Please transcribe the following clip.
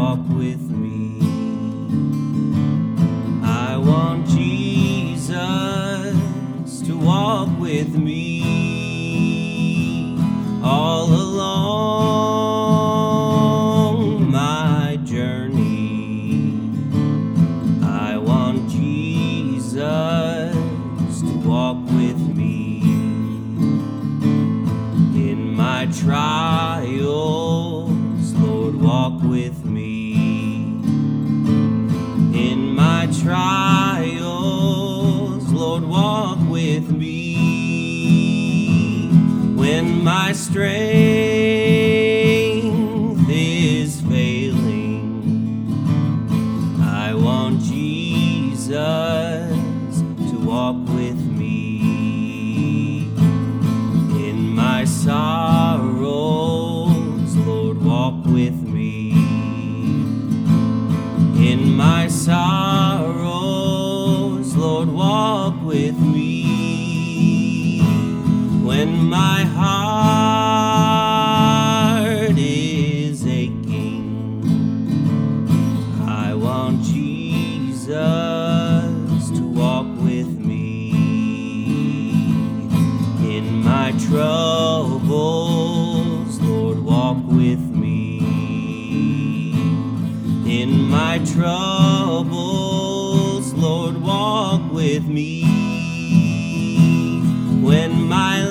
Walk with me. I want Jesus to walk with me all along my journey. I want Jesus to walk with me in my trials. Walk with me in my trials. Lord, walk with me when my strength is failing. I want Jesus to walk with me in my sorrows. Lord, walk with me with me when my heart is aching. I want Jesus to walk with me in my troubles. Lord, walk with me in my troubles with me. When my